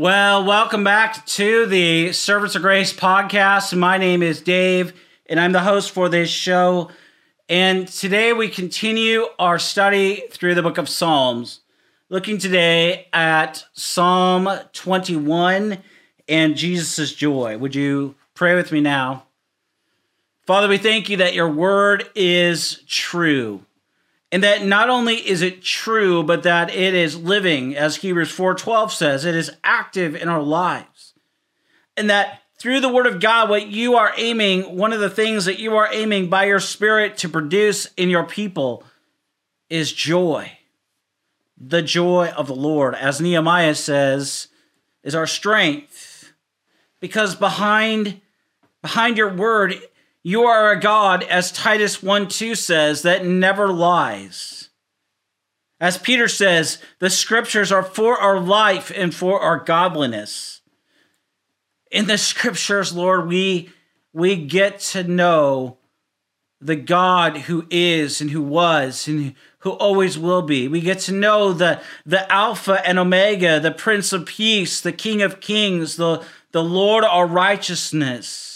Well, welcome back to the Servants of Grace podcast. My name is Dave, and I'm the host for this show. And today we continue our study through the book of Psalms, looking today at Psalm 21 and Jesus' joy. Would you pray with me now? Father, we thank you that your word is true and that not only is it true but that it is living as hebrews 4.12 says it is active in our lives. And that through the word of god what you are aiming one of the things that you are aiming by your spirit to produce in your people is joy. The joy of the lord as nehemiah says is our strength. Because behind behind your word you are a God, as Titus 1 2 says, that never lies. As Peter says, the scriptures are for our life and for our godliness. In the scriptures, Lord, we, we get to know the God who is and who was and who always will be. We get to know the, the Alpha and Omega, the Prince of Peace, the King of Kings, the, the Lord our righteousness.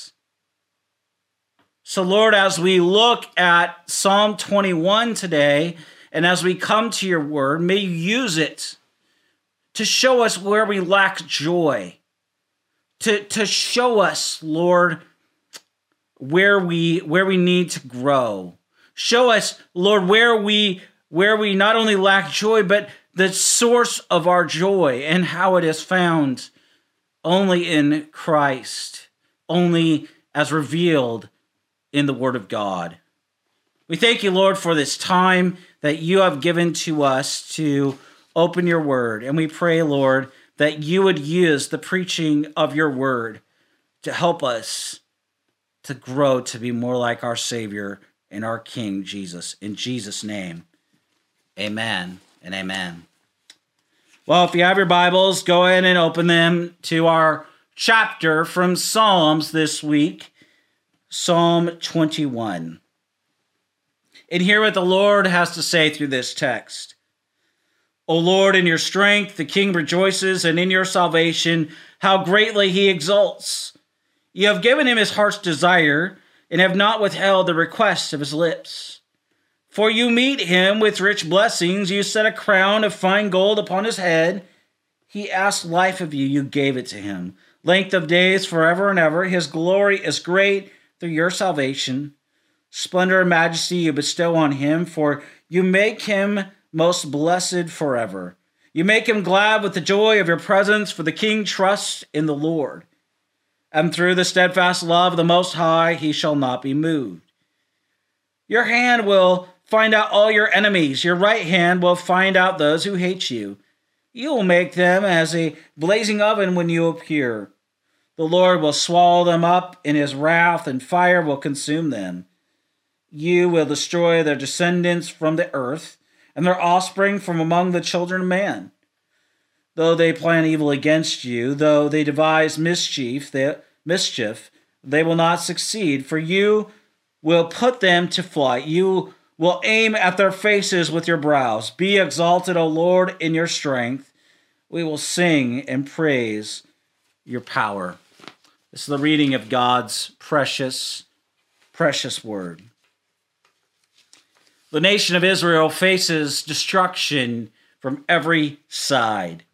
So, Lord, as we look at Psalm 21 today, and as we come to your word, may you use it to show us where we lack joy, to, to show us, Lord, where we where we need to grow. Show us, Lord, where we where we not only lack joy, but the source of our joy and how it is found only in Christ, only as revealed in the Word of God. We thank you, Lord, for this time that you have given to us to open your Word. And we pray, Lord, that you would use the preaching of your Word to help us to grow to be more like our Savior and our King, Jesus. In Jesus' name, amen and amen. Well, if you have your Bibles, go ahead and open them to our chapter from Psalms this week. Psalm 21. And hear what the Lord has to say through this text. O Lord, in your strength the king rejoices, and in your salvation how greatly he exults. You have given him his heart's desire, and have not withheld the request of his lips. For you meet him with rich blessings, you set a crown of fine gold upon his head. He asked life of you, you gave it to him. Length of days forever and ever. His glory is great through your salvation. Splendor and majesty you bestow on him, for you make him most blessed forever. You make him glad with the joy of your presence, for the king trusts in the Lord. And through the steadfast love of the Most High, he shall not be moved. Your hand will find out all your enemies, your right hand will find out those who hate you. You will make them as a blazing oven when you appear. The Lord will swallow them up in his wrath, and fire will consume them. You will destroy their descendants from the earth, and their offspring from among the children of man. Though they plan evil against you, though they devise mischief, they, mischief, they will not succeed, for you will put them to flight. You will aim at their faces with your brows. Be exalted, O Lord, in your strength. We will sing and praise your power. This is the reading of God's precious, precious word. The nation of Israel faces destruction from every side.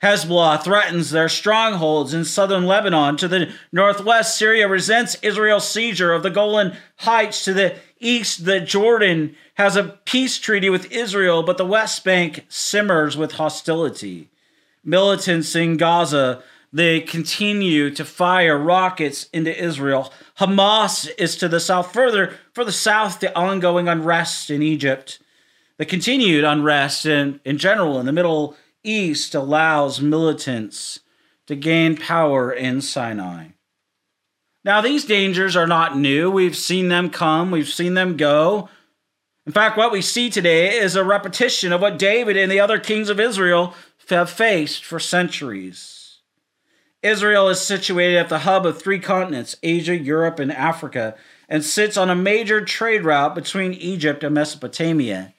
Hezbollah threatens their strongholds in southern Lebanon. To the northwest, Syria resents Israel's seizure of the Golan Heights. To the east, the Jordan has a peace treaty with Israel, but the West Bank simmers with hostility. Militants in Gaza they continue to fire rockets into Israel. Hamas is to the south. Further, for the south, the ongoing unrest in Egypt. The continued unrest in, in general in the Middle East allows militants to gain power in Sinai. Now, these dangers are not new. We've seen them come, we've seen them go. In fact, what we see today is a repetition of what David and the other kings of Israel have faced for centuries. Israel is situated at the hub of three continents Asia, Europe, and Africa, and sits on a major trade route between Egypt and Mesopotamia.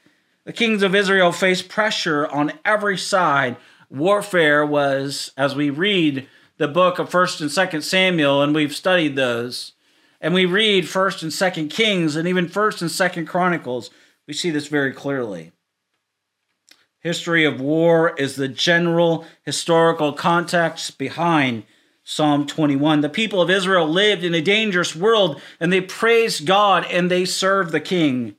The kings of Israel faced pressure on every side. Warfare was, as we read the book of 1st and 2nd Samuel, and we've studied those, and we read 1st and 2nd Kings, and even 1st and 2nd Chronicles, we see this very clearly. History of war is the general historical context behind Psalm 21. The people of Israel lived in a dangerous world and they praised God and they served the king.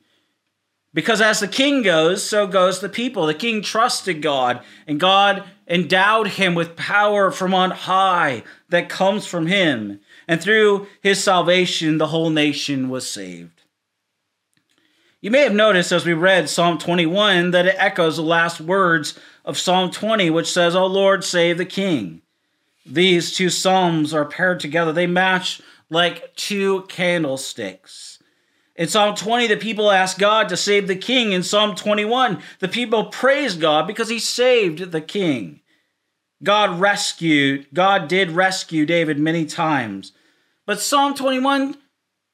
Because as the king goes, so goes the people. The king trusted God, and God endowed him with power from on high that comes from him. And through his salvation, the whole nation was saved. You may have noticed as we read Psalm 21 that it echoes the last words of Psalm 20, which says, O Lord, save the king. These two psalms are paired together, they match like two candlesticks. In Psalm 20, the people ask God to save the king. In Psalm 21, the people praise God because he saved the king. God rescued, God did rescue David many times. But Psalm 21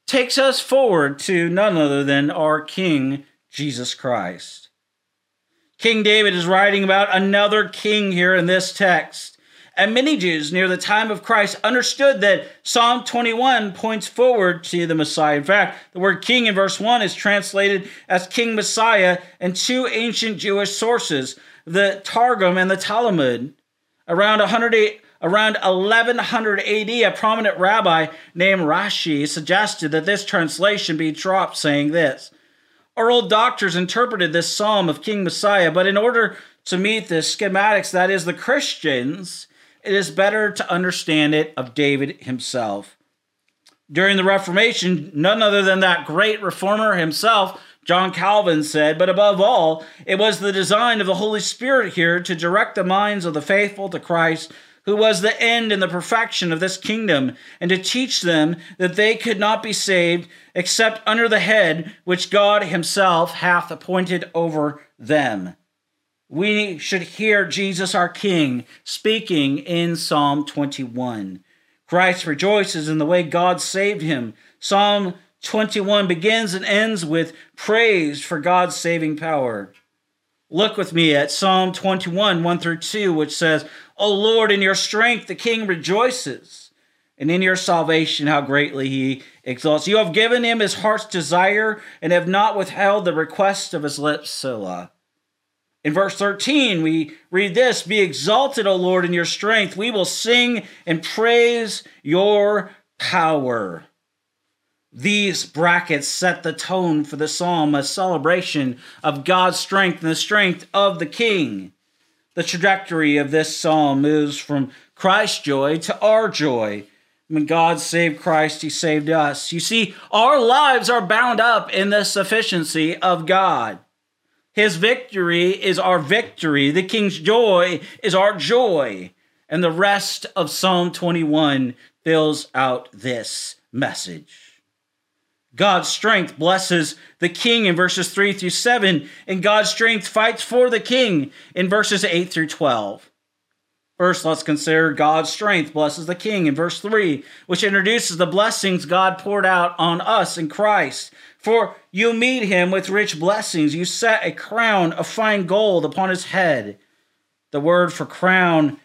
takes us forward to none other than our King, Jesus Christ. King David is writing about another king here in this text. And many Jews near the time of Christ understood that Psalm 21 points forward to the Messiah. In fact, the word king in verse 1 is translated as King Messiah in two ancient Jewish sources, the Targum and the Talmud. Around 100, around 1100 AD, a prominent rabbi named Rashi suggested that this translation be dropped, saying this. Our old doctors interpreted this psalm of King Messiah, but in order to meet the schismatics, that is, the Christians, it is better to understand it of David himself. During the Reformation, none other than that great reformer himself, John Calvin, said, but above all, it was the design of the Holy Spirit here to direct the minds of the faithful to Christ, who was the end and the perfection of this kingdom, and to teach them that they could not be saved except under the head which God himself hath appointed over them we should hear Jesus our King speaking in Psalm 21. Christ rejoices in the way God saved him. Psalm 21 begins and ends with praise for God's saving power. Look with me at Psalm 21, 1 through 2, which says, O Lord, in your strength the king rejoices, and in your salvation how greatly he exalts. You have given him his heart's desire, and have not withheld the request of his lips, Selah. In verse 13, we read this Be exalted, O Lord, in your strength. We will sing and praise your power. These brackets set the tone for the psalm, a celebration of God's strength and the strength of the king. The trajectory of this psalm moves from Christ's joy to our joy. When God saved Christ, he saved us. You see, our lives are bound up in the sufficiency of God. His victory is our victory. The king's joy is our joy. And the rest of Psalm 21 fills out this message. God's strength blesses the king in verses 3 through 7, and God's strength fights for the king in verses 8 through 12. First, let's consider God's strength blesses the king in verse 3, which introduces the blessings God poured out on us in Christ. For you meet him with rich blessings. You set a crown of fine gold upon his head. The word for crown,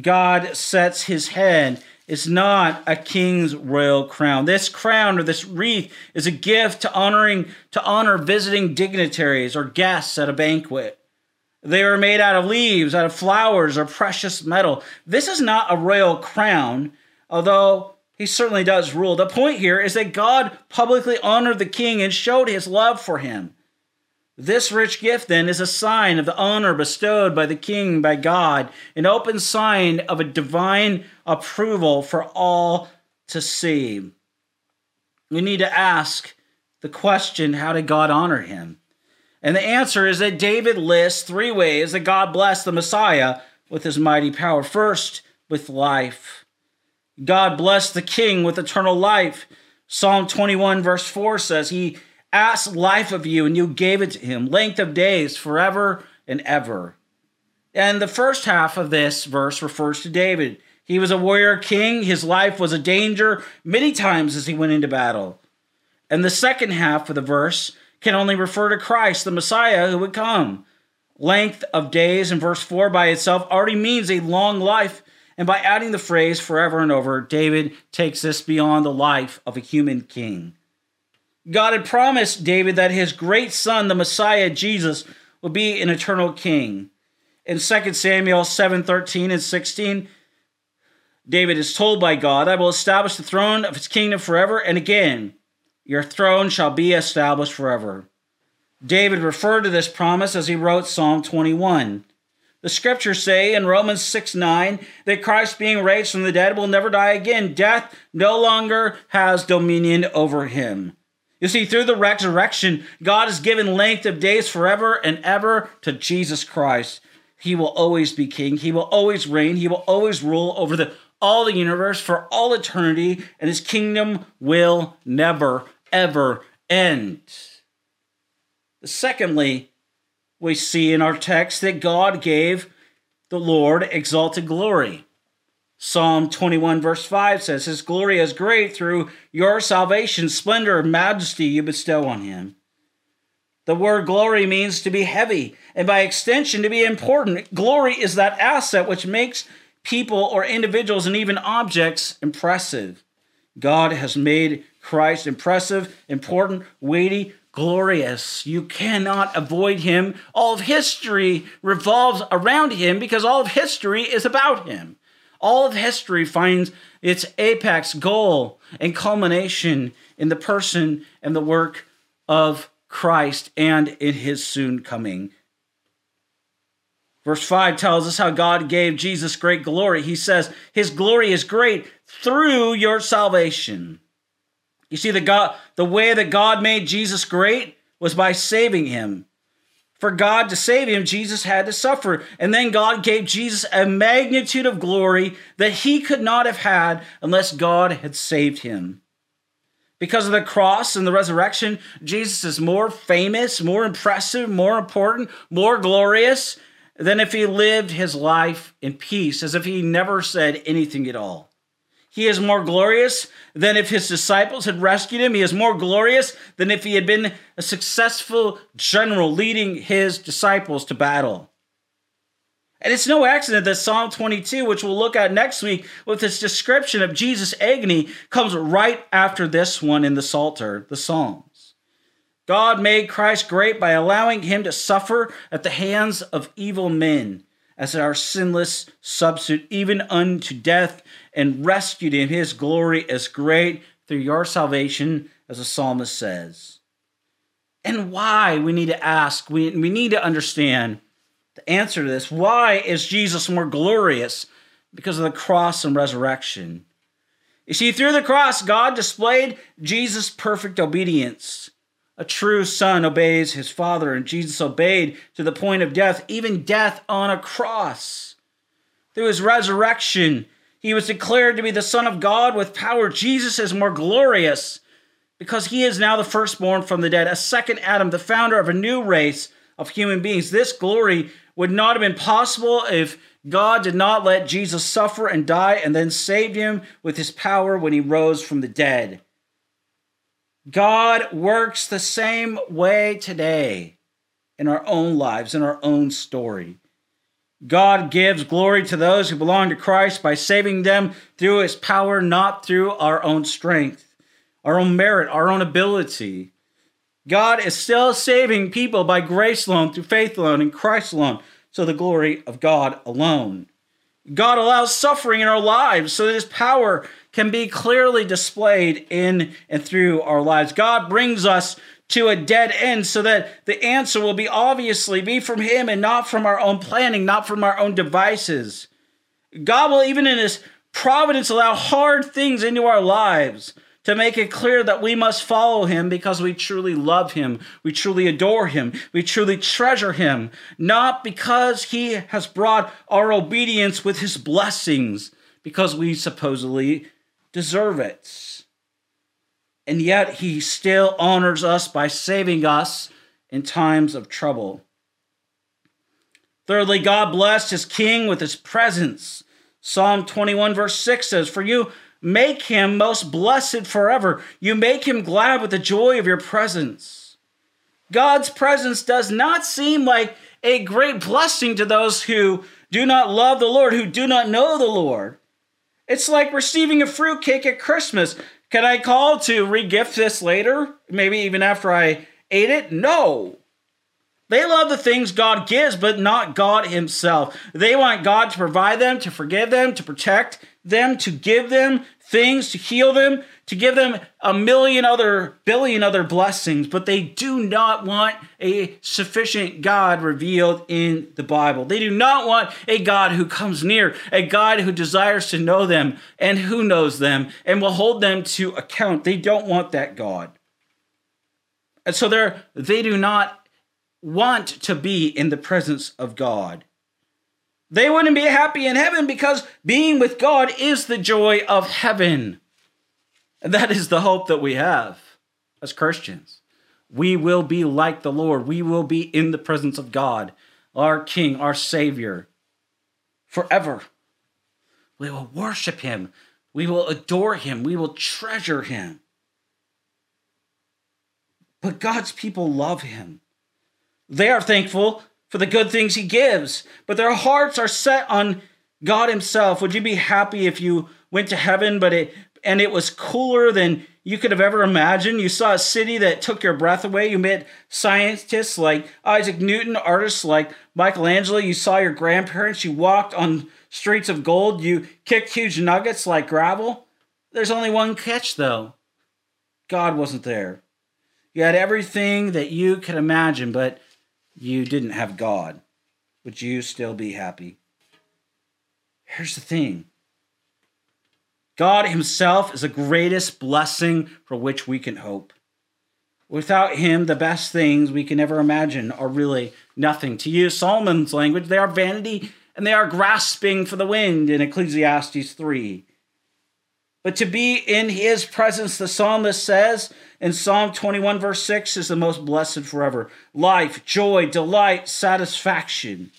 God sets his head, is not a king's royal crown. This crown or this wreath is a gift to honoring to honor visiting dignitaries or guests at a banquet. They are made out of leaves, out of flowers, or precious metal. This is not a royal crown, although he certainly does rule. The point here is that God publicly honored the king and showed his love for him. This rich gift, then, is a sign of the honor bestowed by the king by God, an open sign of a divine approval for all to see. We need to ask the question how did God honor him? And the answer is that David lists three ways that God blessed the Messiah with his mighty power. First, with life. God blessed the king with eternal life. Psalm 21, verse 4 says, He asked life of you, and you gave it to him, length of days forever and ever. And the first half of this verse refers to David. He was a warrior king. His life was a danger many times as he went into battle. And the second half of the verse can only refer to Christ, the Messiah who would come. Length of days in verse 4 by itself already means a long life. And by adding the phrase forever and over, David takes this beyond the life of a human king. God had promised David that his great son, the Messiah, Jesus, would be an eternal king. In 2 Samuel 7 13 and 16, David is told by God, I will establish the throne of his kingdom forever and again. Your throne shall be established forever. David referred to this promise as he wrote Psalm 21. The scriptures say in Romans 6 9 that Christ, being raised from the dead, will never die again. Death no longer has dominion over him. You see, through the resurrection, God has given length of days forever and ever to Jesus Christ. He will always be king. He will always reign. He will always rule over the, all the universe for all eternity, and his kingdom will never, ever end. Secondly, we see in our text that God gave the Lord exalted glory. Psalm 21, verse 5 says, His glory is great through your salvation, splendor, majesty you bestow on him. The word glory means to be heavy, and by extension, to be important. Glory is that asset which makes people or individuals and even objects impressive. God has made Christ impressive, important, weighty, glorious. You cannot avoid him. All of history revolves around him because all of history is about him. All of history finds its apex goal and culmination in the person and the work of Christ and in his soon coming. Verse 5 tells us how God gave Jesus great glory. He says, His glory is great through your salvation. You see, the, God, the way that God made Jesus great was by saving him. For God to save him, Jesus had to suffer. And then God gave Jesus a magnitude of glory that he could not have had unless God had saved him. Because of the cross and the resurrection, Jesus is more famous, more impressive, more important, more glorious than if he lived his life in peace, as if he never said anything at all. He is more glorious than if his disciples had rescued him. He is more glorious than if he had been a successful general leading his disciples to battle. And it's no accident that Psalm 22, which we'll look at next week with its description of Jesus' agony, comes right after this one in the Psalter, the Psalms. God made Christ great by allowing him to suffer at the hands of evil men as our sinless substitute, even unto death, and rescued him. His glory is great through your salvation, as the psalmist says. And why we need to ask, we, we need to understand the answer to this. Why is Jesus more glorious? Because of the cross and resurrection. You see, through the cross, God displayed Jesus' perfect obedience. A true son obeys his father, and Jesus obeyed to the point of death, even death on a cross. Through his resurrection, he was declared to be the Son of God with power. Jesus is more glorious because he is now the firstborn from the dead, a second Adam, the founder of a new race of human beings. This glory would not have been possible if God did not let Jesus suffer and die and then saved him with his power when he rose from the dead. God works the same way today in our own lives, in our own story. God gives glory to those who belong to Christ by saving them through his power, not through our own strength, our own merit, our own ability. God is still saving people by grace alone, through faith alone, in Christ alone, so the glory of God alone. God allows suffering in our lives so that his power can be clearly displayed in and through our lives. God brings us to a dead end so that the answer will be obviously be from him and not from our own planning, not from our own devices. God will even in his providence allow hard things into our lives to make it clear that we must follow him because we truly love him, we truly adore him, we truly treasure him, not because he has brought our obedience with his blessings, because we supposedly deserve it. And yet he still honors us by saving us in times of trouble. Thirdly, God blessed his king with his presence. Psalm 21, verse 6 says, For you make him most blessed forever. You make him glad with the joy of your presence. God's presence does not seem like a great blessing to those who do not love the Lord, who do not know the Lord. It's like receiving a fruitcake at Christmas. Can I call to regift this later? Maybe even after I ate it? No. They love the things God gives, but not God Himself. They want God to provide them, to forgive them, to protect them, to give them things, to heal them, to give them a million other, billion other blessings, but they do not want a sufficient God revealed in the Bible. They do not want a God who comes near, a God who desires to know them and who knows them and will hold them to account. They don't want that God. And so they're, they do not want to be in the presence of God. They wouldn't be happy in heaven because being with God is the joy of heaven. And that is the hope that we have as Christians. We will be like the Lord. We will be in the presence of God, our King, our Savior, forever. We will worship Him. We will adore Him. We will treasure Him. But God's people love Him. They are thankful for the good things He gives, but their hearts are set on God Himself. Would you be happy if you went to heaven, but it and it was cooler than you could have ever imagined? You saw a city that took your breath away. You met scientists like Isaac Newton, artists like Michelangelo. You saw your grandparents. You walked on streets of gold. You kicked huge nuggets like gravel. There's only one catch, though God wasn't there. You had everything that you could imagine, but you didn't have God, would you still be happy? Here's the thing God Himself is the greatest blessing for which we can hope. Without Him, the best things we can ever imagine are really nothing. To use Solomon's language, they are vanity and they are grasping for the wind in Ecclesiastes 3. But to be in his presence, the psalmist says in Psalm 21, verse 6, is the most blessed forever. Life, joy, delight, satisfaction.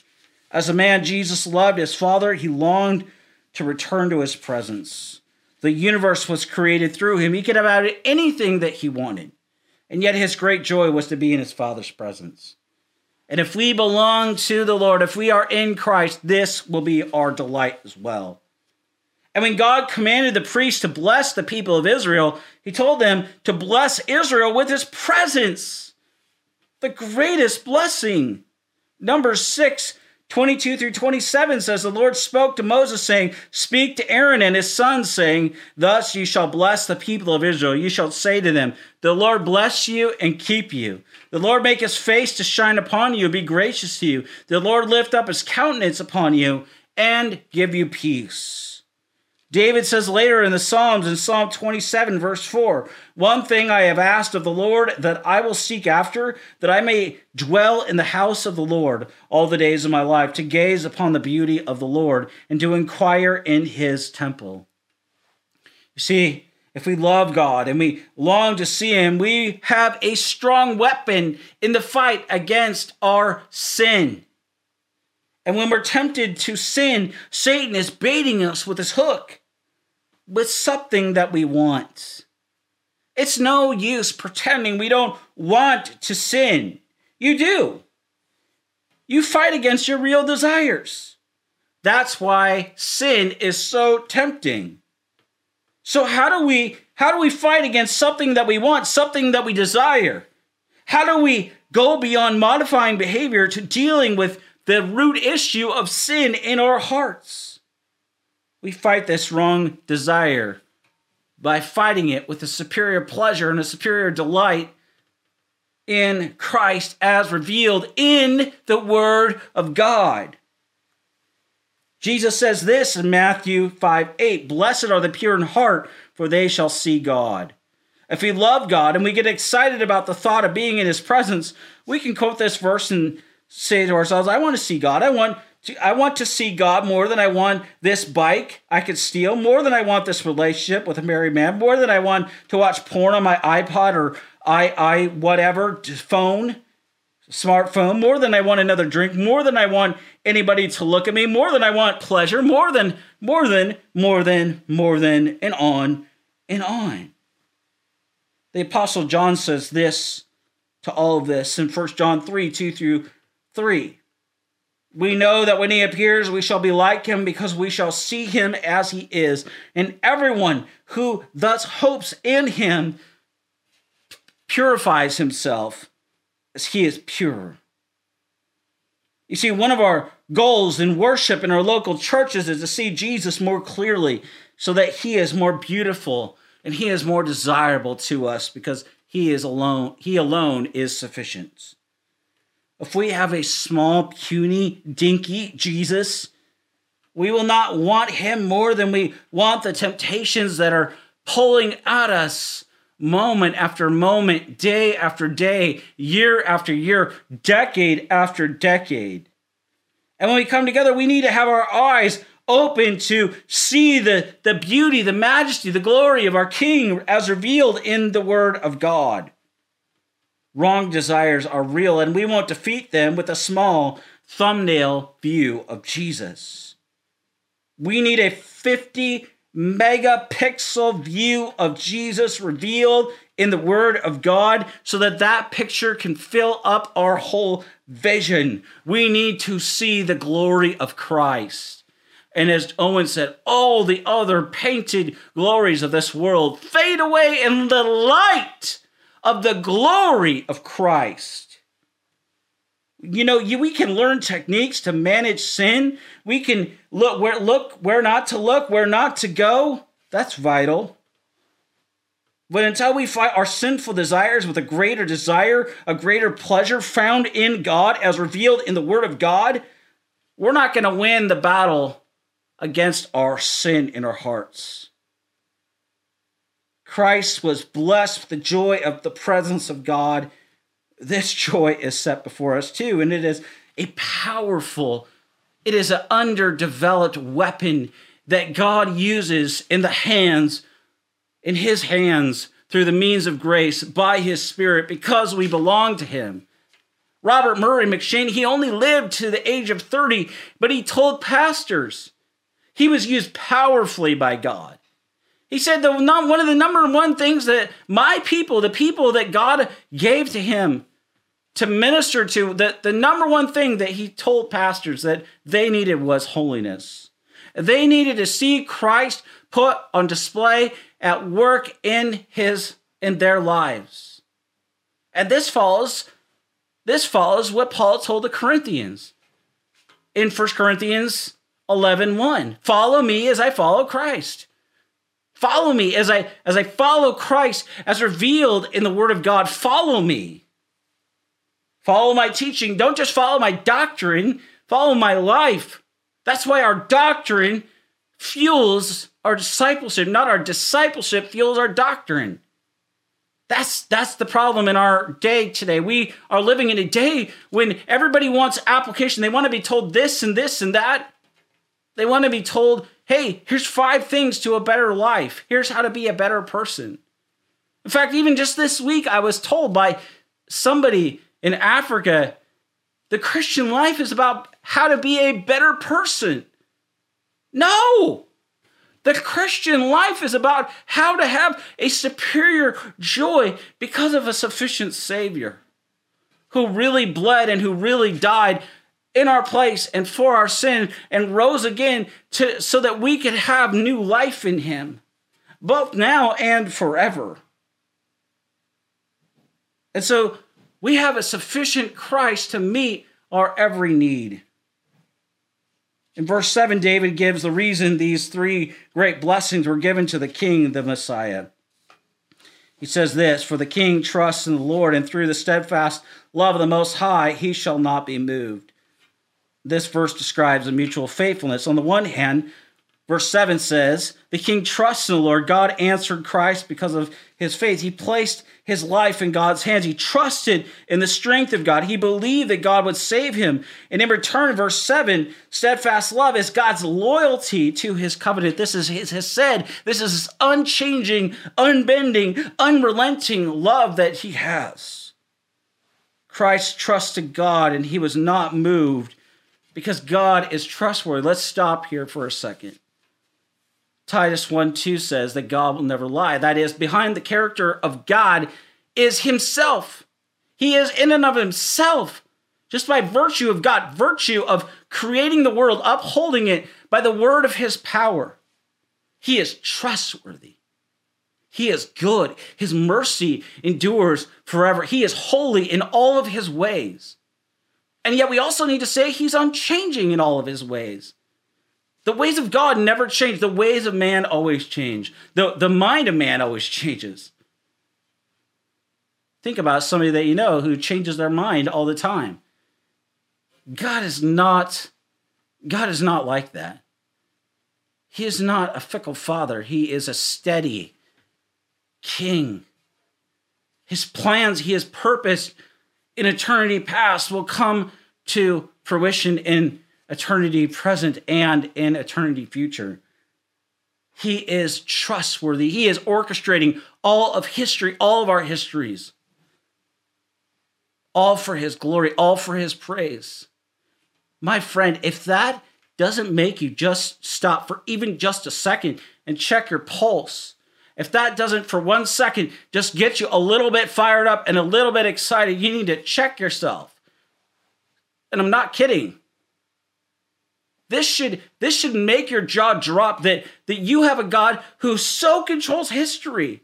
As a man, Jesus loved his Father, he longed to return to his presence. The universe was created through him. He could have had anything that he wanted. And yet his great joy was to be in his Father's presence. And if we belong to the Lord, if we are in Christ, this will be our delight as well. And when God commanded the priests to bless the people of Israel, he told them to bless Israel with his presence. The greatest blessing. Numbers 6, 22 through 27 says, The Lord spoke to Moses, saying, Speak to Aaron and his sons, saying, Thus you shall bless the people of Israel. You shall say to them, The Lord bless you and keep you. The Lord make his face to shine upon you, and be gracious to you. The Lord lift up his countenance upon you and give you peace. David says later in the Psalms, in Psalm 27, verse 4, One thing I have asked of the Lord that I will seek after, that I may dwell in the house of the Lord all the days of my life, to gaze upon the beauty of the Lord and to inquire in his temple. You see, if we love God and we long to see him, we have a strong weapon in the fight against our sin. And when we're tempted to sin, Satan is baiting us with his hook with something that we want. It's no use pretending we don't want to sin. You do. You fight against your real desires. That's why sin is so tempting. So how do we how do we fight against something that we want, something that we desire? How do we go beyond modifying behavior to dealing with the root issue of sin in our hearts? We fight this wrong desire by fighting it with a superior pleasure and a superior delight in Christ as revealed in the Word of God. Jesus says this in Matthew 5 8 Blessed are the pure in heart, for they shall see God. If we love God and we get excited about the thought of being in His presence, we can quote this verse and say to ourselves, I want to see God. I want to, I want to see God more than I want this bike I could steal, more than I want this relationship with a married man, more than I want to watch porn on my iPod or i i whatever phone, smartphone, more than I want another drink, more than I want anybody to look at me, more than I want pleasure, more than more than more than more than and on and on. The apostle John says this to all of this in 1 John 3, 2 through 3. We know that when he appears, we shall be like him because we shall see him as he is. And everyone who thus hopes in him purifies himself as he is pure. You see, one of our goals in worship in our local churches is to see Jesus more clearly so that he is more beautiful and he is more desirable to us because he is alone he alone is sufficient if we have a small, puny, dinky Jesus, we will not want him more than we want the temptations that are pulling at us moment after moment, day after day, year after year, decade after decade. And when we come together, we need to have our eyes open to see the, the beauty, the majesty, the glory of our King as revealed in the Word of God wrong desires are real, and we won't defeat them with a small thumbnail view of Jesus. We need a 50 megapixel view of Jesus revealed in the Word of God so that that picture can fill up our whole vision. We need to see the glory of Christ. And as Owen said, all the other painted glories of this world fade away in the light of the glory of Christ. You know, you, we can learn techniques to manage sin. We can look where look where not to look, where not to go. That's vital. But until we fight our sinful desires with a greater desire, a greater pleasure found in God as revealed in the Word of God, we're not going to win the battle against our sin in our hearts. Christ was blessed with the joy of the presence of God. This joy is set before us too, and it is a powerful, it is an underdeveloped weapon that God uses in the hands, in his hands, through the means of grace by his Spirit because we belong to him. Robert Murray M'Cheyne, he only lived to the age of 30, but he told pastors he was used powerfully by God. He said the not one of the number one things that my people, the people that God gave to him to minister to, that the number one thing that he told pastors that they needed was holiness. They needed to see Christ put on display at work in his in their lives. And this follows this follows what Paul told the Corinthians in 1 Corinthians 11 1. Follow me as I follow Christ. Follow me as I as I follow Christ as revealed in the word of God. Follow me. Follow my teaching. Don't just follow my doctrine, follow my life. That's why our doctrine fuels our discipleship, not our discipleship fuels our doctrine. That's that's the problem in our day today. We are living in a day when everybody wants application. They want to be told this and this and that. They want to be told hey, here's five things to a better life. Here's how to be a better person. In fact, even just this week, I was told by somebody in Africa the Christian life is about how to be a better person. No! The Christian life is about how to have a superior joy because of a sufficient Savior who really bled and who really died in our place and for our sin and rose again to so that we could have new life in him both now and forever. And so we have a sufficient Christ to meet our every need. In verse 7 David gives the reason these three great blessings were given to the king the Messiah. He says this For the king trusts in the Lord, and through the steadfast love of the Most High, he shall not be moved this verse describes a mutual faithfulness. On the one hand, Verse 7 says, The king trusts in the Lord. God answered Christ because of his faith. He placed his life in God's hands. He trusted in the strength of God. He believed that God would save him. And in return, verse 7, steadfast love is God's loyalty to his covenant. This is his, his said, this is his unchanging, unbending, unrelenting love that he has. Christ trusted God and he was not moved because God is trustworthy. Let's stop here for a second. Titus 1 2 says that God will never lie. That is, behind the character of God is Himself. He is in and of Himself, just by virtue of God, virtue of creating the world, upholding it by the word of His power. He is trustworthy. He is good. His mercy endures forever. He is holy in all of His ways. And yet, we also need to say He's unchanging in all of His ways. The ways of God never change. The ways of man always change. The, the mind of man always changes. Think about somebody that you know who changes their mind all the time. God is not God is not like that. He is not a fickle father. He is a steady king. His plans, he has purposed in eternity past will come to fruition in eternity present and in eternity future. He is trustworthy. He is orchestrating all of history, all of our histories, all for His glory, all for His praise. My friend, if that doesn't make you just stop for even just a second and check your pulse, if that doesn't for one second just get you a little bit fired up and a little bit excited, you need to check yourself. And I'm not kidding. This should this should make your jaw drop that that you have a God who so controls history.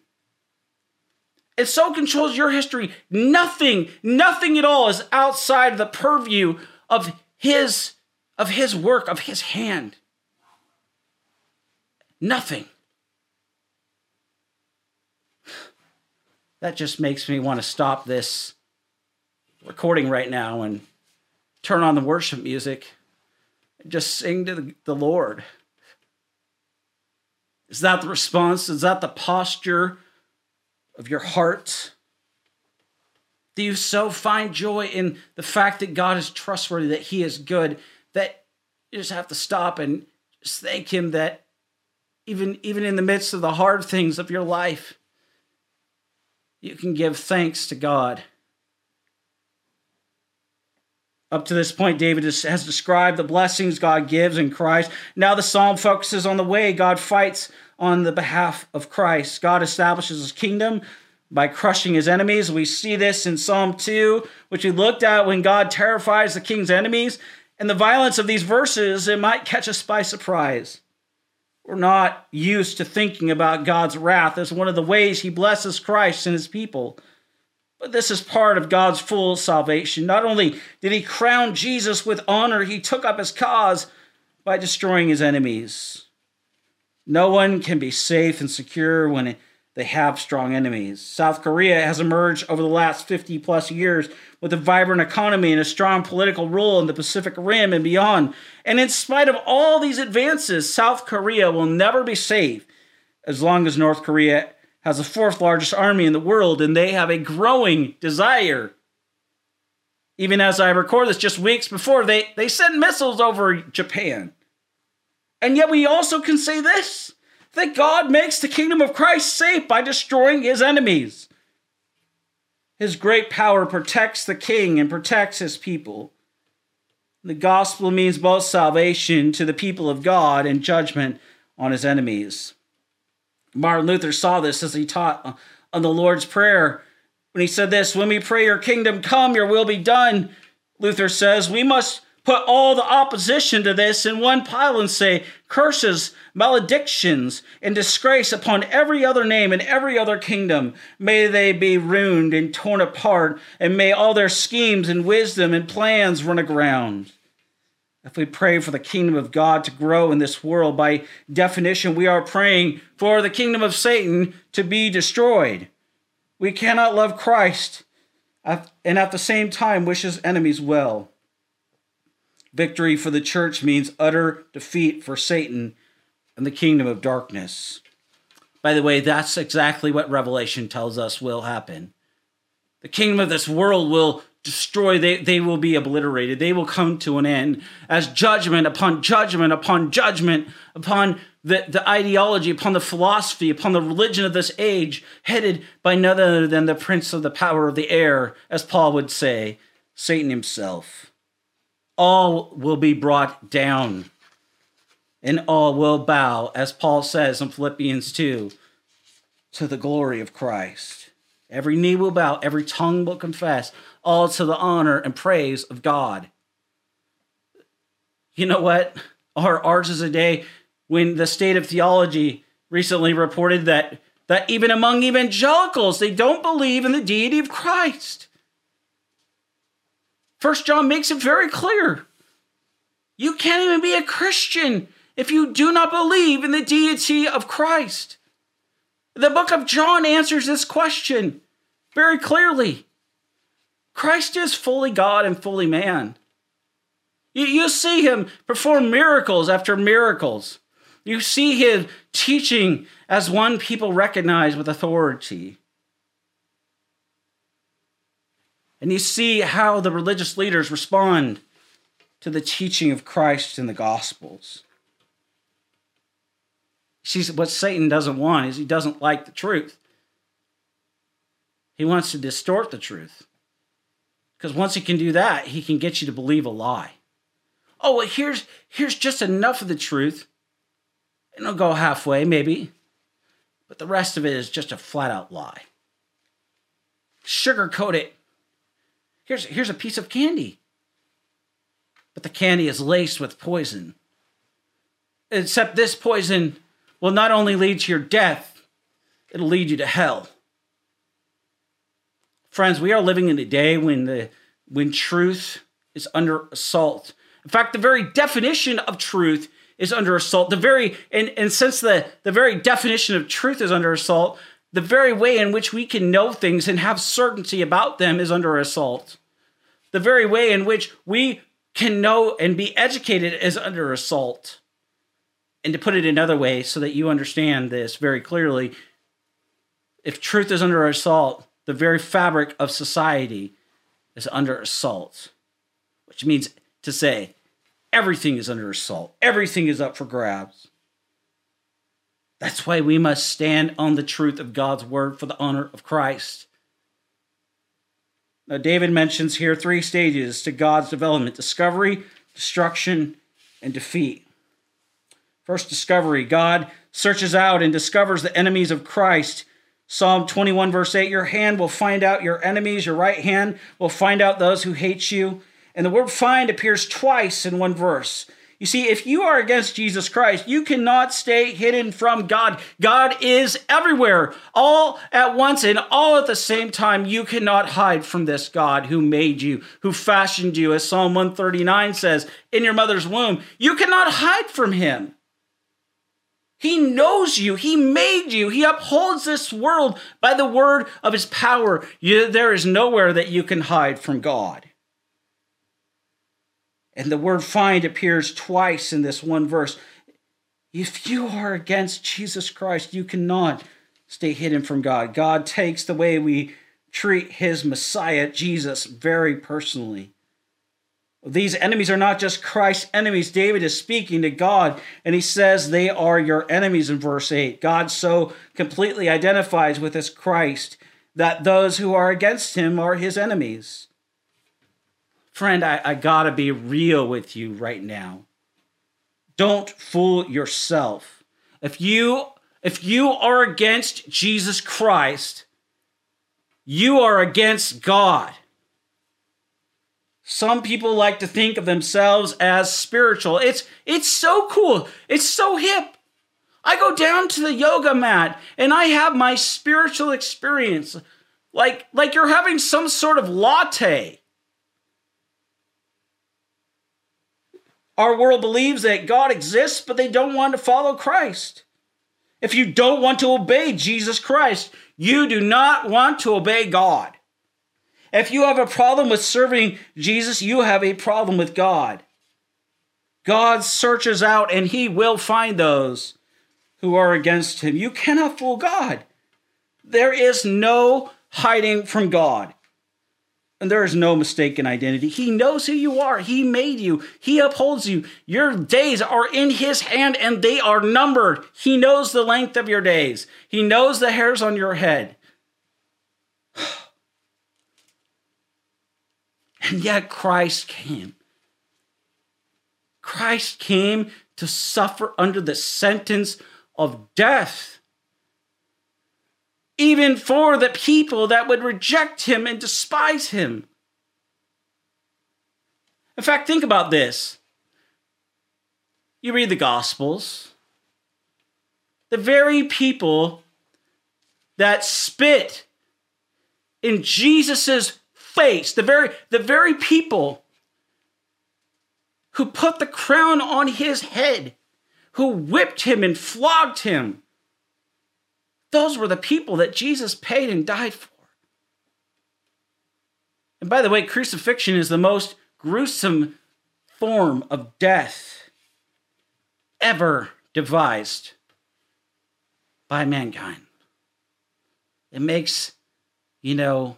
It so controls your history. Nothing, nothing at all is outside the purview of his of his work, of his hand. Nothing. That just makes me want to stop this recording right now and turn on the worship music and just sing to the, Lord. Is that the response? Is that the posture of your heart? Do you so find joy in the fact that God is trustworthy, that He is good, that you just have to stop and just thank Him that even, even in the midst of the hard things of your life, you can give thanks to God. Up to this point, David has described the blessings God gives in Christ. Now the psalm focuses on the way God fights on the behalf of Christ. God establishes his kingdom by crushing his enemies. We see this in Psalm 2, which we looked at when God terrifies the king's enemies. And the violence of these verses, it might catch us by surprise. We're not used to thinking about God's wrath as one of the ways he blesses Christ and his people. But this is part of God's full salvation. Not only did he crown Jesus with honor, he took up his cause by destroying his enemies. No one can be safe and secure when they have strong enemies. South Korea has emerged over the last 50 plus years with a vibrant economy and a strong political rule in the Pacific Rim and beyond. And in spite of all these advances, South Korea will never be safe as long as North Korea has the fourth largest army in the world, and they have a growing desire. Even as I record this, just weeks before, they, they sent missiles over Japan. And yet, we also can say this that God makes the kingdom of Christ safe by destroying his enemies. His great power protects the king and protects his people. The gospel means both salvation to the people of God and judgment on his enemies. Martin Luther saw this as he taught on the Lord's Prayer when he said this When we pray, Your kingdom come, Your will be done, Luther says, we must put all the opposition to this in one pile and say, Curses, maledictions, and disgrace upon every other name and every other kingdom. May they be ruined and torn apart, and may all their schemes and wisdom and plans run aground. If we pray for the kingdom of God to grow in this world, by definition, we are praying for the kingdom of Satan to be destroyed. We cannot love Christ uh, and at the same time wish his enemies well. Victory for the church means utter defeat for Satan and the kingdom of darkness. By the way, that's exactly what Revelation tells us will happen. The kingdom of this world will destroy, they, they will be obliterated. They will come to an end as judgment upon judgment upon judgment upon the, the ideology, upon the philosophy, upon the religion of this age, headed by none other than the prince of the power of the air, as Paul would say, Satan himself. All will be brought down, and all will bow, as Paul says in Philippians 2, to the glory of Christ. Every knee will bow, every tongue will confess, all to the honor and praise of God. You know what? Our ours is a day when the state of theology recently reported that that even among evangelicals they don't believe in the deity of Christ. First John makes it very clear. You can't even be a Christian if you do not believe in the deity of Christ. The book of John answers this question very clearly. Christ is fully God and fully man. You, you see him perform miracles after miracles. You see him teaching as one people recognize with authority. And you see how the religious leaders respond to the teaching of Christ in the Gospels. See, what Satan doesn't want is he doesn't like the truth. He wants to distort the truth. Because once he can do that, he can get you to believe a lie. Oh, well, here's here's just enough of the truth. And it'll go halfway, maybe. But the rest of it is just a flat out lie. Sugarcoat it. Here's, here's a piece of candy. But the candy is laced with poison. Except this poison will not only lead to your death, it'll lead you to hell. Friends, we are living in a day when the when truth is under assault. In fact, the very definition of truth is under assault. The very and, and since the, the very definition of truth is under assault, the very way in which we can know things and have certainty about them is under assault. The very way in which we can know and be educated is under assault. And to put it another way, so that you understand this very clearly, if truth is under assault, the very fabric of society is under assault, which means to say everything is under assault, everything is up for grabs. That's why we must stand on the truth of God's word for the honor of Christ. Now, David mentions here three stages to God's development discovery, destruction, and defeat. First, discovery God searches out and discovers the enemies of Christ Psalm 21, verse 8 Your hand will find out your enemies, your right hand will find out those who hate you. And the word find appears twice in one verse. You see, if you are against Jesus Christ, you cannot stay hidden from God. God is everywhere, all at once and all at the same time. You cannot hide from this God who made you, who fashioned you, as Psalm 139 says, in your mother's womb. You cannot hide from him. He knows you. He made you. He upholds this world by the word of his power. You, there is nowhere that you can hide from God. And the word find appears twice in this one verse. If you are against Jesus Christ, you cannot stay hidden from God. God takes the way we treat his Messiah, Jesus, very personally. These enemies are not just Christ's enemies. David is speaking to God, and he says they are your enemies in verse 8. God so completely identifies with his Christ that those who are against him are his enemies. Friend, I, I gotta be real with you right now. Don't fool yourself. If you if you are against Jesus Christ, you are against God. Some people like to think of themselves as spiritual. It's it's so cool. It's so hip. I go down to the yoga mat and I have my spiritual experience. Like like you're having some sort of latte. Our world believes that God exists, but they don't want to follow Christ. If you don't want to obey Jesus Christ, you do not want to obey God. If you have a problem with serving Jesus, you have a problem with God. God searches out and he will find those who are against him. You cannot fool God. There is no hiding from God. And there is no mistaken identity. He knows who you are. He made you. He upholds you. Your days are in His hand and they are numbered. He knows the length of your days, He knows the hairs on your head. And yet Christ came. Christ came to suffer under the sentence of death even for the people that would reject him and despise him. In fact, think about this. You read the Gospels, the very people that spit in Jesus' face, the very, the very people who put the crown on his head, who whipped him and flogged him, those were the people that Jesus paid and died for. And by the way, crucifixion is the most gruesome form of death ever devised by mankind. It makes, you know,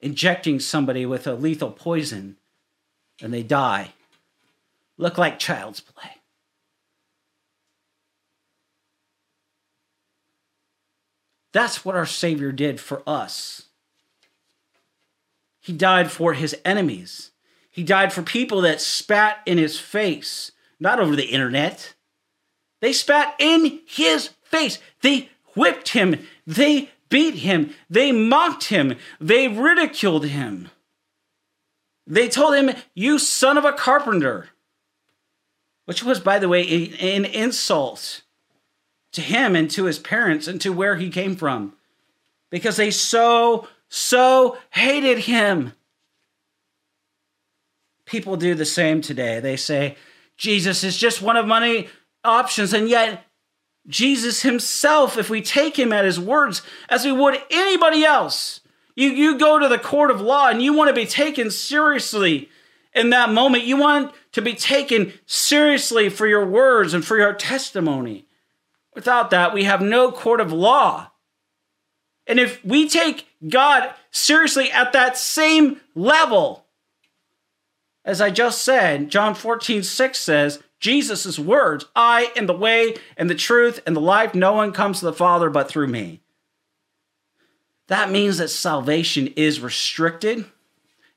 injecting somebody with a lethal poison and they die look like child's play. That's what our Savior did for us. He died for his enemies. He died for people that spat in his face, not over the internet. They spat in his face. They whipped him. They beat him. They mocked him. They ridiculed him. They told him, You son of a carpenter, which was, by the way, an insult to him and to his parents and to where he came from because they so, so hated him. People do the same today. They say, Jesus is just one of many options, and yet Jesus himself, if we take him at his words, as we would anybody else, you, you go to the court of law and you want to be taken seriously in that moment. You want to be taken seriously for your words and for your testimony. Without that, we have no court of law. And if we take God seriously at that same level, as I just said, John 14, 6 says, Jesus' words, I am the way and the truth and the life. No one comes to the Father but through me. That means that salvation is restricted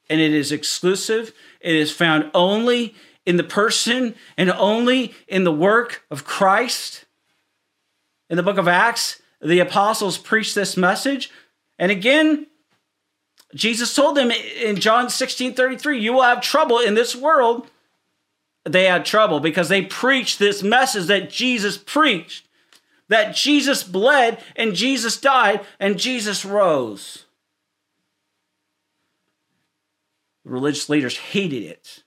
and it is exclusive. It is found only in the person and only in the work of Christ in the book of Acts, the apostles preached this message. And again, Jesus told them in John 16 33, you will have trouble in this world. They had trouble because they preached this message that Jesus preached that Jesus bled and Jesus died and Jesus rose. The religious leaders hated it.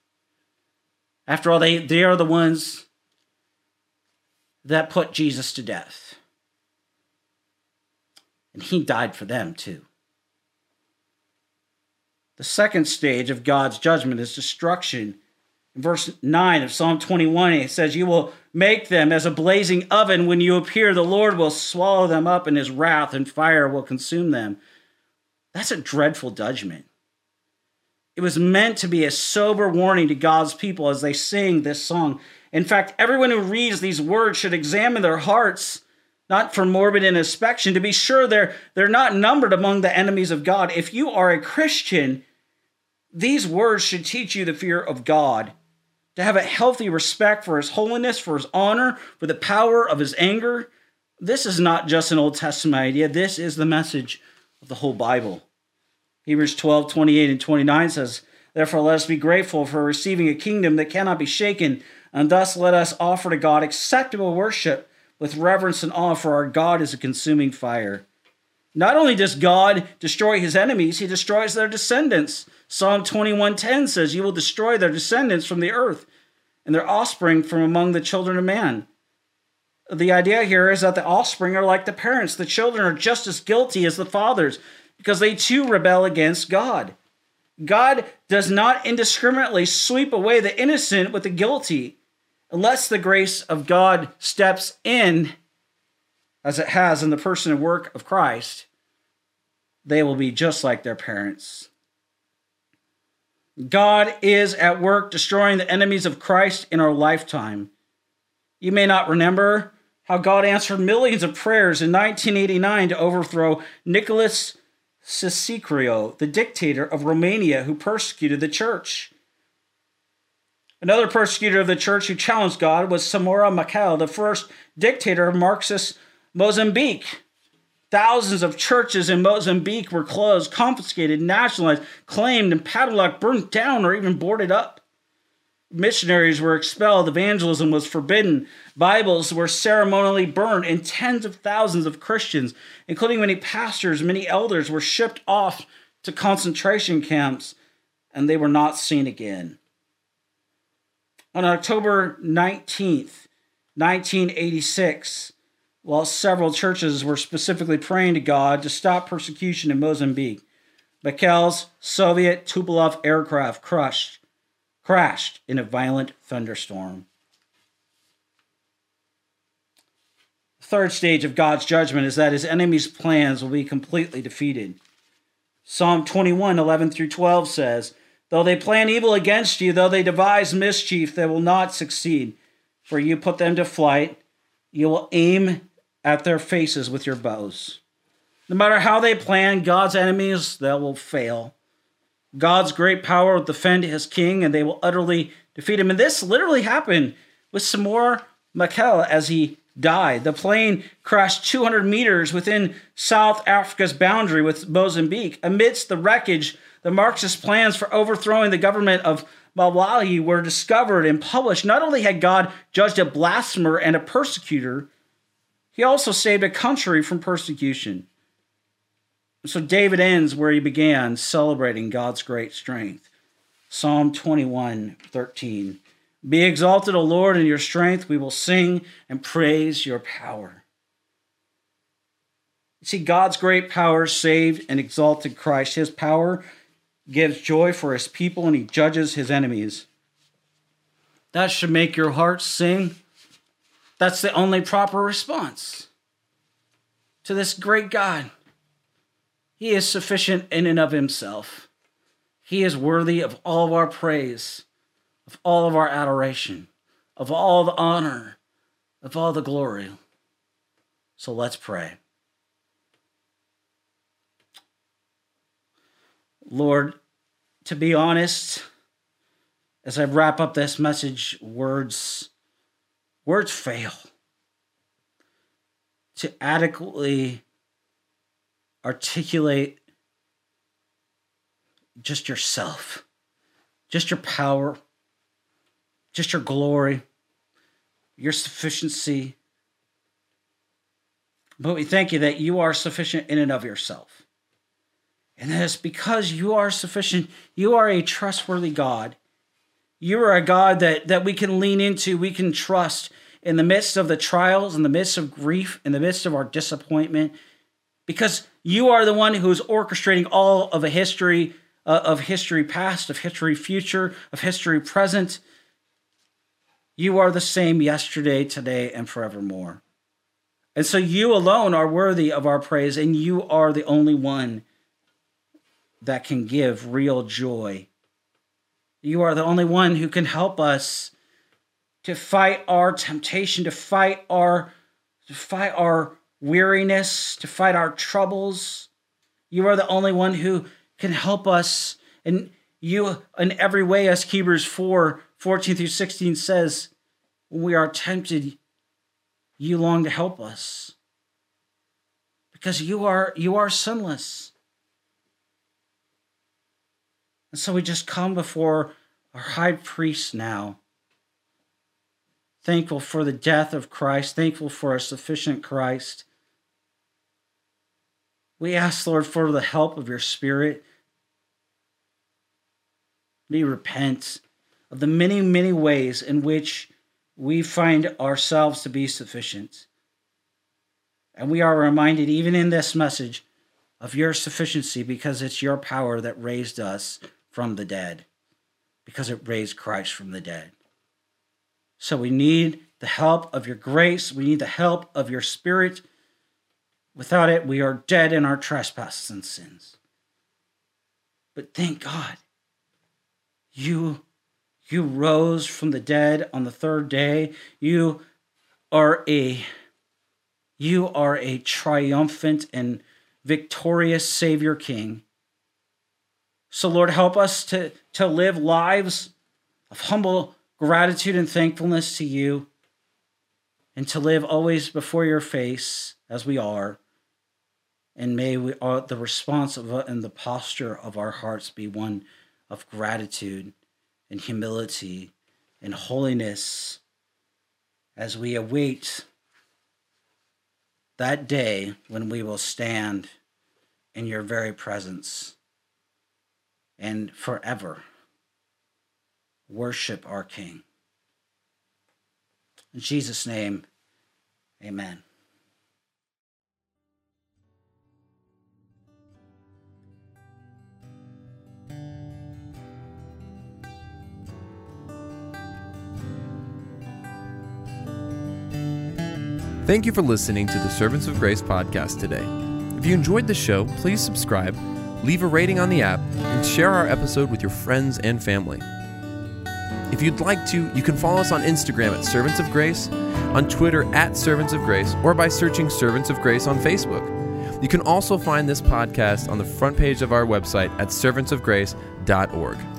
After all, they, they are the ones that put Jesus to death. And he died for them too. The second stage of God's judgment is destruction. In verse 9 of Psalm 21, it says, You will make them as a blazing oven. When you appear, the Lord will swallow them up in his wrath, and fire will consume them. That's a dreadful judgment. It was meant to be a sober warning to God's people as they sing this song. In fact, everyone who reads these words should examine their hearts, not for morbid inspection, to be sure they're, they're not numbered among the enemies of God. If you are a Christian, these words should teach you the fear of God, to have a healthy respect for His holiness, for His honor, for the power of His anger. This is not just an Old Testament idea, this is the message of the whole Bible. Hebrews 12, 28 and 29 says, Therefore, let us be grateful for receiving a kingdom that cannot be shaken and thus let us offer to God acceptable worship with reverence and awe, for our God is a consuming fire. Not only does God destroy his enemies, he destroys their descendants. Psalm 21:10 says, "You will destroy their descendants from the earth, and their offspring from among the children of man." The idea here is that the offspring are like the parents. The children are just as guilty as the fathers because they too rebel against God. God does not indiscriminately sweep away the innocent with the guilty unless the grace of God steps in as it has in the person and work of Christ, they will be just like their parents. God is at work destroying the enemies of Christ in our lifetime. You may not remember how God answered millions of prayers in 1989 to overthrow Nicholas Ceausescu, the dictator of Romania who persecuted the church. Another persecutor of the church who challenged God was Samora Machel, the first dictator of Marxist Mozambique. Thousands of churches in Mozambique were closed, confiscated, nationalized, claimed, and padlocked, burnt down, or even boarded up. Missionaries were expelled, evangelism was forbidden, Bibles were ceremonially burned, and tens of thousands of Christians, including many pastors, many elders, were shipped off to concentration camps, and they were not seen again. On October 19th, 1986, while several churches were specifically praying to God to stop persecution in Mozambique, Machel's Soviet Tupolev aircraft crushed, crashed in a violent thunderstorm. The third stage of God's judgment is that his enemies' plans will be completely defeated. Psalm 21, 11 through 12 says, Though they plan evil against you, though they devise mischief, they will not succeed, for you put them to flight. You will aim at their faces with your bows. No matter how they plan, God's enemies, they will fail. God's great power will defend his king, and they will utterly defeat him. And this literally happened with Samora Machel as he died. The plane crashed 200 meters within South Africa's boundary with Mozambique. Amidst the wreckage, the Marxist plans for overthrowing the government of Malawi were discovered and published. Not only had God judged a blasphemer and a persecutor, he also saved a country from persecution. So David ends where he began, celebrating God's great strength. Psalm 21 13. Be exalted, O Lord, in your strength. We will sing and praise your power. See, God's great power saved and exalted Christ. His power gives joy for his people and he judges his enemies. That should make your heart sing that's the only proper response to this great God. He is sufficient in and of himself. He is worthy of all of our praise, of all of our adoration, of all the honor, of all the glory. So let's pray. Lord, to be honest, as I wrap up this message, words Words fail to adequately articulate just yourself, just your power, just your glory, your sufficiency. But we thank you that you are sufficient in and of yourself. And that it's because you are sufficient, you are a trustworthy God you are a God that, that we can lean into, we can trust in the midst of the trials, in the midst of grief, in the midst of our disappointment, because you are the one who is orchestrating all of a history, uh, of history past, of history future, of history present. You are the same yesterday, today, and forevermore. And so you alone are worthy of our praise, and you are the only one that can give real joy you are the only one who can help us to fight our temptation, to fight our to fight our weariness, to fight our troubles. You are the only one who can help us. And you, in every way, as Hebrews 4 14 through 16 says, when we are tempted, you long to help us. Because you are you are sinless. And so we just come before our high priest now, thankful for the death of Christ, thankful for a sufficient Christ. We ask, Lord, for the help of your Spirit. We repent of the many, many ways in which we find ourselves to be sufficient. And we are reminded, even in this message, of your sufficiency because it's your power that raised us from the dead, because it raised Christ from the dead. So we need the help of your grace, we need the help of your spirit Without it, we are dead in our trespasses and sins. But thank God, you, you rose from the dead on the third day. You are a, you are a triumphant and victorious Savior King. So, Lord, help us to, to live lives of humble gratitude and thankfulness to you, and to live always before your face as we are. And may we, uh, the response of, uh, and the posture of our hearts be one of gratitude and humility and holiness as we await that day when we will stand in your very presence and forever worship our King. In Jesus' name, amen. Thank you for listening to the Servants of Grace podcast today. If you enjoyed the show, please subscribe, leave a rating on the app, and share our episode with your friends and family. If you'd like to, you can follow us on Instagram at Servants of Grace, on Twitter at Servants of Grace, or by searching Servants of Grace on Facebook. You can also find this podcast on the front page of our website at servantsofgrace.org.